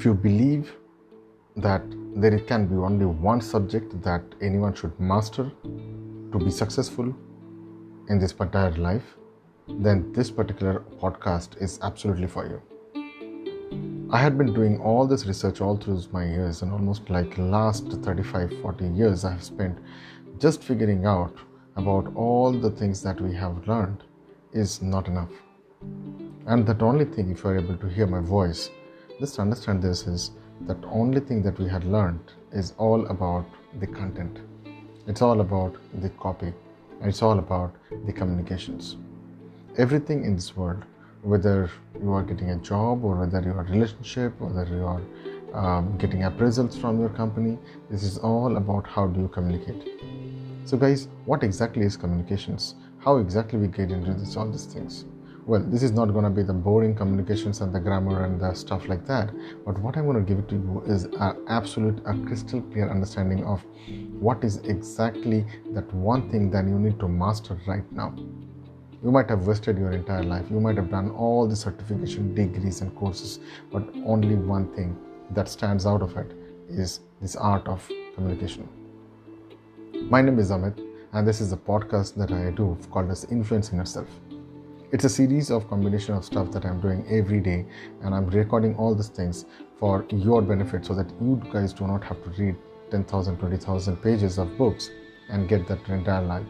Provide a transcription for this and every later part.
if you believe that there can be only one subject that anyone should master to be successful in this entire life, then this particular podcast is absolutely for you. I had been doing all this research all through my years, and almost like last 35 40 years, I have spent just figuring out about all the things that we have learned is not enough. And that only thing, if you are able to hear my voice, just understand this is that only thing that we had learned is all about the content. It's all about the copy. It's all about the communications. Everything in this world, whether you are getting a job or whether you are relationship, whether you are um, getting appraisals from your company, this is all about how do you communicate. So, guys, what exactly is communications? How exactly we get into this, all these things? Well this is not going to be the boring communications and the grammar and the stuff like that but what i'm going to give it to you is an absolute a crystal clear understanding of what is exactly that one thing that you need to master right now. You might have wasted your entire life you might have done all the certification degrees and courses but only one thing that stands out of it is this art of communication. My name is amit and this is a podcast that i do called as influencing yourself it's a series of combination of stuff that i'm doing every day and i'm recording all these things for your benefit so that you guys do not have to read 10000 20000 pages of books and get that entire lie.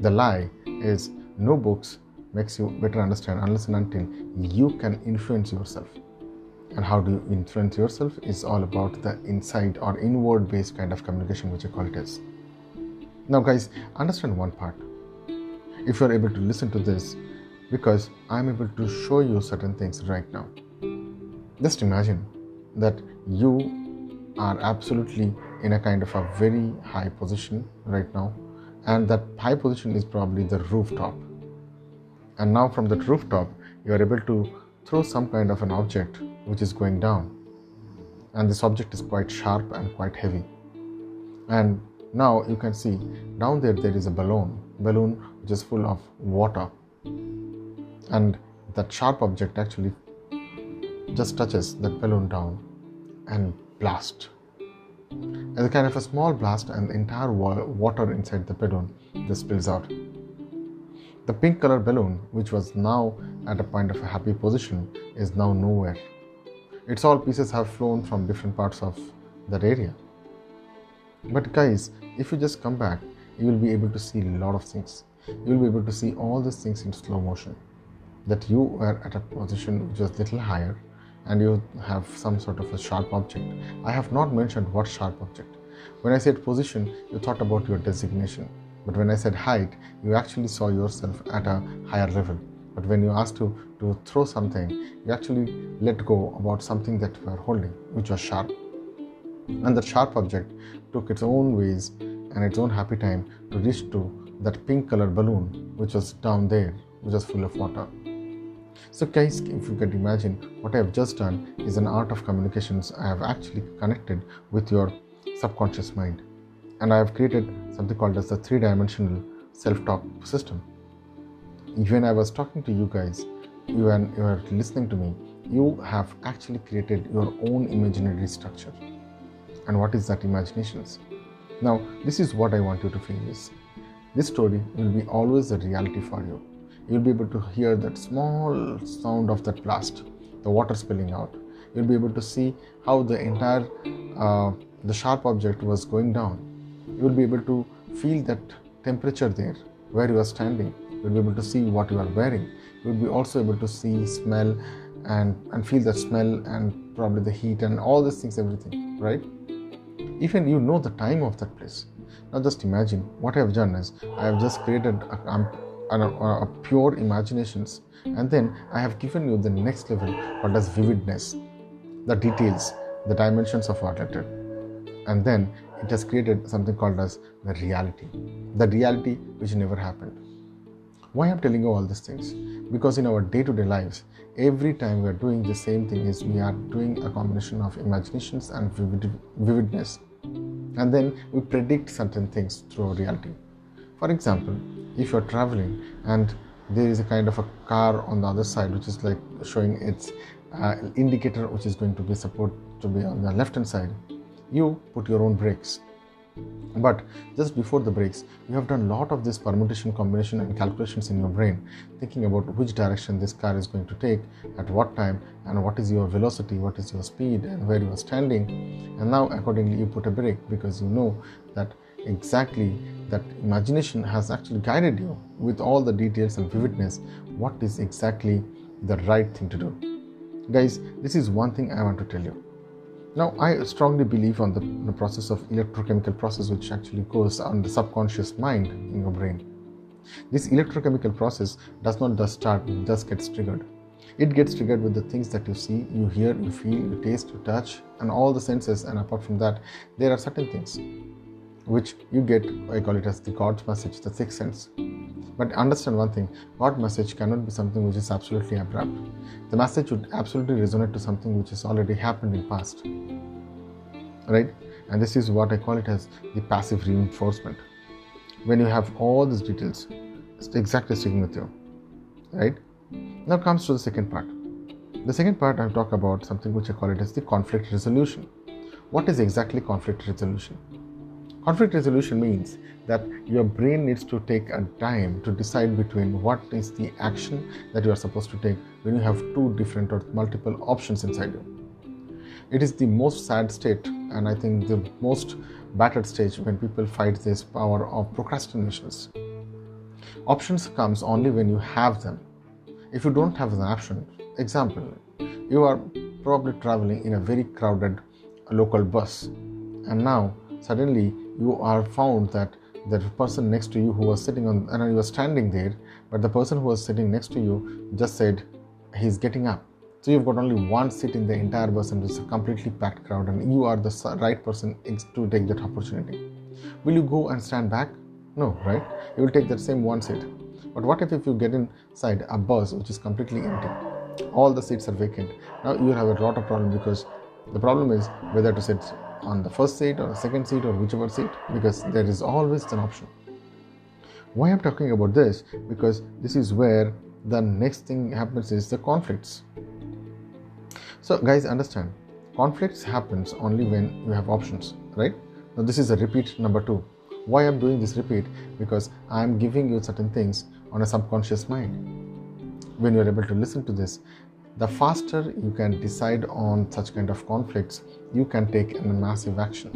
The lie is no books makes you better understand unless and until you can influence yourself. And how do you influence yourself is all about the inside or inward based kind of communication which i call it is. Now guys understand one part if you're able to listen to this because I'm able to show you certain things right now. Just imagine that you are absolutely in a kind of a very high position right now, and that high position is probably the rooftop. And now, from that rooftop, you are able to throw some kind of an object which is going down, and this object is quite sharp and quite heavy. And now you can see down there there is a balloon, balloon which is full of water, and that sharp object actually just touches that balloon down and blast. As a kind of a small blast, and the entire water inside the balloon just spills out. The pink color balloon, which was now at a point of a happy position, is now nowhere. Its all pieces have flown from different parts of that area. But guys, if you just come back, you will be able to see a lot of things. You will be able to see all these things in slow motion. That you were at a position which was little higher and you have some sort of a sharp object. I have not mentioned what sharp object. When I said position, you thought about your designation. But when I said height, you actually saw yourself at a higher level. But when you asked to, to throw something, you actually let go about something that you were holding, which was sharp. And the sharp object took its own ways and its own happy time to reach to that pink colored balloon which was down there, which was full of water. So, guys, if you can imagine, what I have just done is an art of communications. I have actually connected with your subconscious mind, and I have created something called as the three-dimensional self-talk system. When I was talking to you guys, you you are listening to me, you have actually created your own imaginary structure and what is that imaginations now this is what i want you to feel is this story will be always a reality for you. You'll be able to hear that small sound of that blast the water spilling out. You'll be able to see how the entire uh, the sharp object was going down. You'll be able to feel that temperature there where you are standing. You'll be able to see what you are wearing. You'll be also able to see smell and and feel the smell and probably the heat and all these things everything right even you know the time of that place. Now just imagine what I have done is I have just created a, um, a, a, a pure imaginations and then I have given you the next level what is vividness, the details, the dimensions of what it. And then it has created something called as the reality, the reality which never happened. Why I'm telling you all these things? Because in our day-to-day lives, every time we are doing the same thing is we are doing a combination of imaginations and vivid, vividness. And then we predict certain things through reality. For example if you're traveling and there is a kind of a car on the other side which is like showing its uh, indicator which is going to be support to be on the left hand side you put your own brakes but just before the brakes you have done a lot of this permutation combination and calculations in your brain thinking about which direction this car is going to take at what time and what is your velocity what is your speed and where you are standing. And now accordingly you put a brake because you know that exactly that imagination has actually guided you with all the details and vividness what is exactly the right thing to do. Guys this is one thing i want to tell you now, I strongly believe on the, the, process of electrochemical process which actually goes on the subconscious mind in your brain. This electrochemical process does not just start, just gets triggered. It gets triggered with the things that you see, you hear, you feel, you taste, you touch, and all the senses. And apart from that, there are certain things which you get, I call it as the God's message, the sixth sense. But understand one thing God's message cannot be something which is absolutely abrupt. The message would absolutely resonate to something which has already happened in past. Right? And this is what I call it as the passive reinforcement. When you have all these details, it's exactly sticking with you. Right? Now comes to the second part. The second part I'll talk about something which I call it as the conflict resolution. What is exactly conflict resolution? Conflict resolution means that your brain needs to take a time to decide between what is the action that you are supposed to take when you have two different or multiple options inside you. It is the most sad state, and I think the most battered stage when people fight this power of procrastinations. Options comes only when you have them. If you don't have an option, example, you are probably traveling in a very crowded local bus, and now suddenly you are found that the person next to you who was sitting on and you were standing there but the person who was sitting next to you just said he's getting up. So you've got only one seat in the entire bus and it's a completely packed crowd and you are the right person to take that opportunity. Will you go and stand back? No right? You will take that same one seat. But what if, if you get inside a bus which is completely empty? All the seats are vacant. Now you have a lot of problem because the problem is whether to sit on the first seat or the second seat or whichever seat because there is always an option. Why I'm talking about this? Because this is where the next thing happens is the conflicts. So guys understand conflicts happens only when you have options, right? Now this is a repeat number two. Why I'm doing this repeat? Because I'm giving you certain things on a subconscious mind. When you're able to listen to this, the faster you can decide on such kind of conflicts you can take a massive action.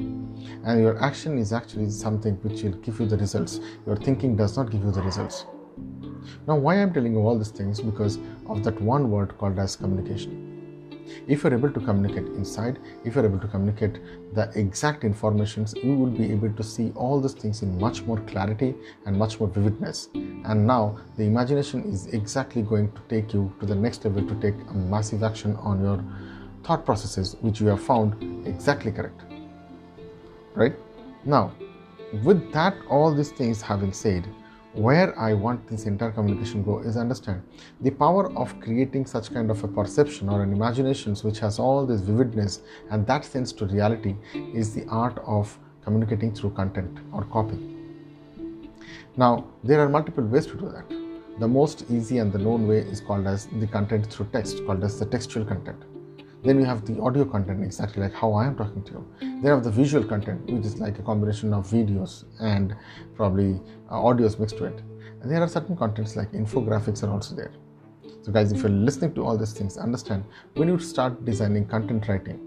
And your action is actually something which will give you the results. Your thinking does not give you the results. Now why i'm telling you all these things? Because of that one word called as communication if you're able to communicate inside if you're able to communicate the exact informations you will be able to see all these things in much more clarity and much more vividness. And now the imagination is exactly going to take you to the next level to take a massive action on your thought processes which you have found exactly correct. Right? Now with that all these things having said where I want this entire communication go is understand the power of creating such kind of a perception or an imagination which has all this vividness and that sense to reality is the art of communicating through content or copy. Now there are multiple ways to do that. The most easy and the known way is called as the content through text, called as the textual content. Then we have the audio content, exactly like how I am talking to you. Then we have the visual content, which is like a combination of videos and probably uh, audios mixed to it. And there are certain contents like infographics are also there. So, guys, if you're listening to all these things, understand when you start designing content writing,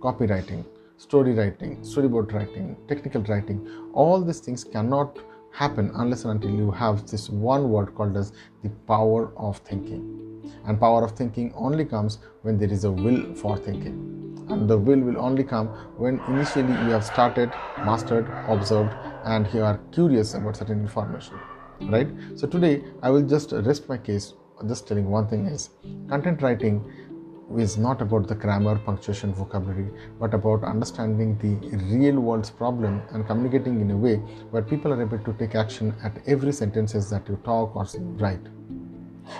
copywriting, story writing, storyboard writing, technical writing, all these things cannot happen unless and until you have this one word called as the power of thinking and power of thinking only comes when there is a will for thinking. And the will will only come when initially you have started mastered observed and you are curious about certain information right? So today i will just rest my case just telling one thing is content writing is not about the grammar punctuation vocabulary but about understanding the real world's problem and communicating in a way where people are able to take action at every sentences that you talk or write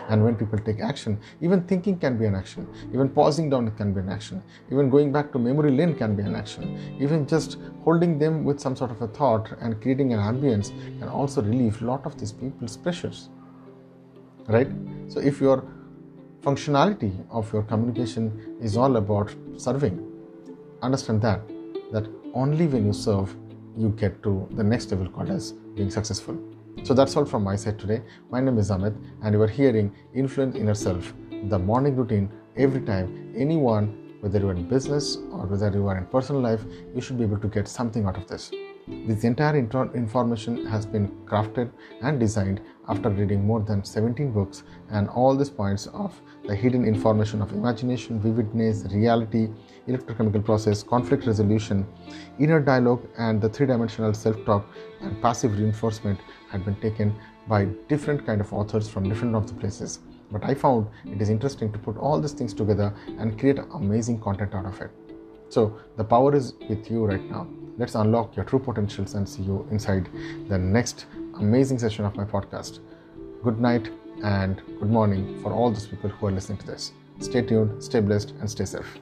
and when people take action, even thinking can be an action. Even pausing down can be an action. Even going back to memory lane can be an action. Even just holding them with some sort of a thought and creating an ambience can also relieve a lot of these people's pressures. Right? So if you're functionality of your communication is all about serving. Understand that that only when you serve you get to the next level called as being successful. So that's all from my side today. My name is Amit, and you are hearing Influence Inner Self, the morning routine every time anyone whether you are in business or whether you are in personal life, you should be able to get something out of this. This entire information has been crafted and designed after reading more than 17 books, and all these points of the hidden information of imagination, vividness, reality, electrochemical process, conflict resolution, inner dialogue, and the three dimensional self talk and passive reinforcement had been taken by different kind of authors from different of the places but I found it is interesting to put all these things together and create amazing content out of it. So the power is with you right now. Let's unlock your true potentials and see you inside the next amazing session of my podcast. Good night and good morning for all those people who are listening to this. Stay tuned, stay blessed, and stay safe.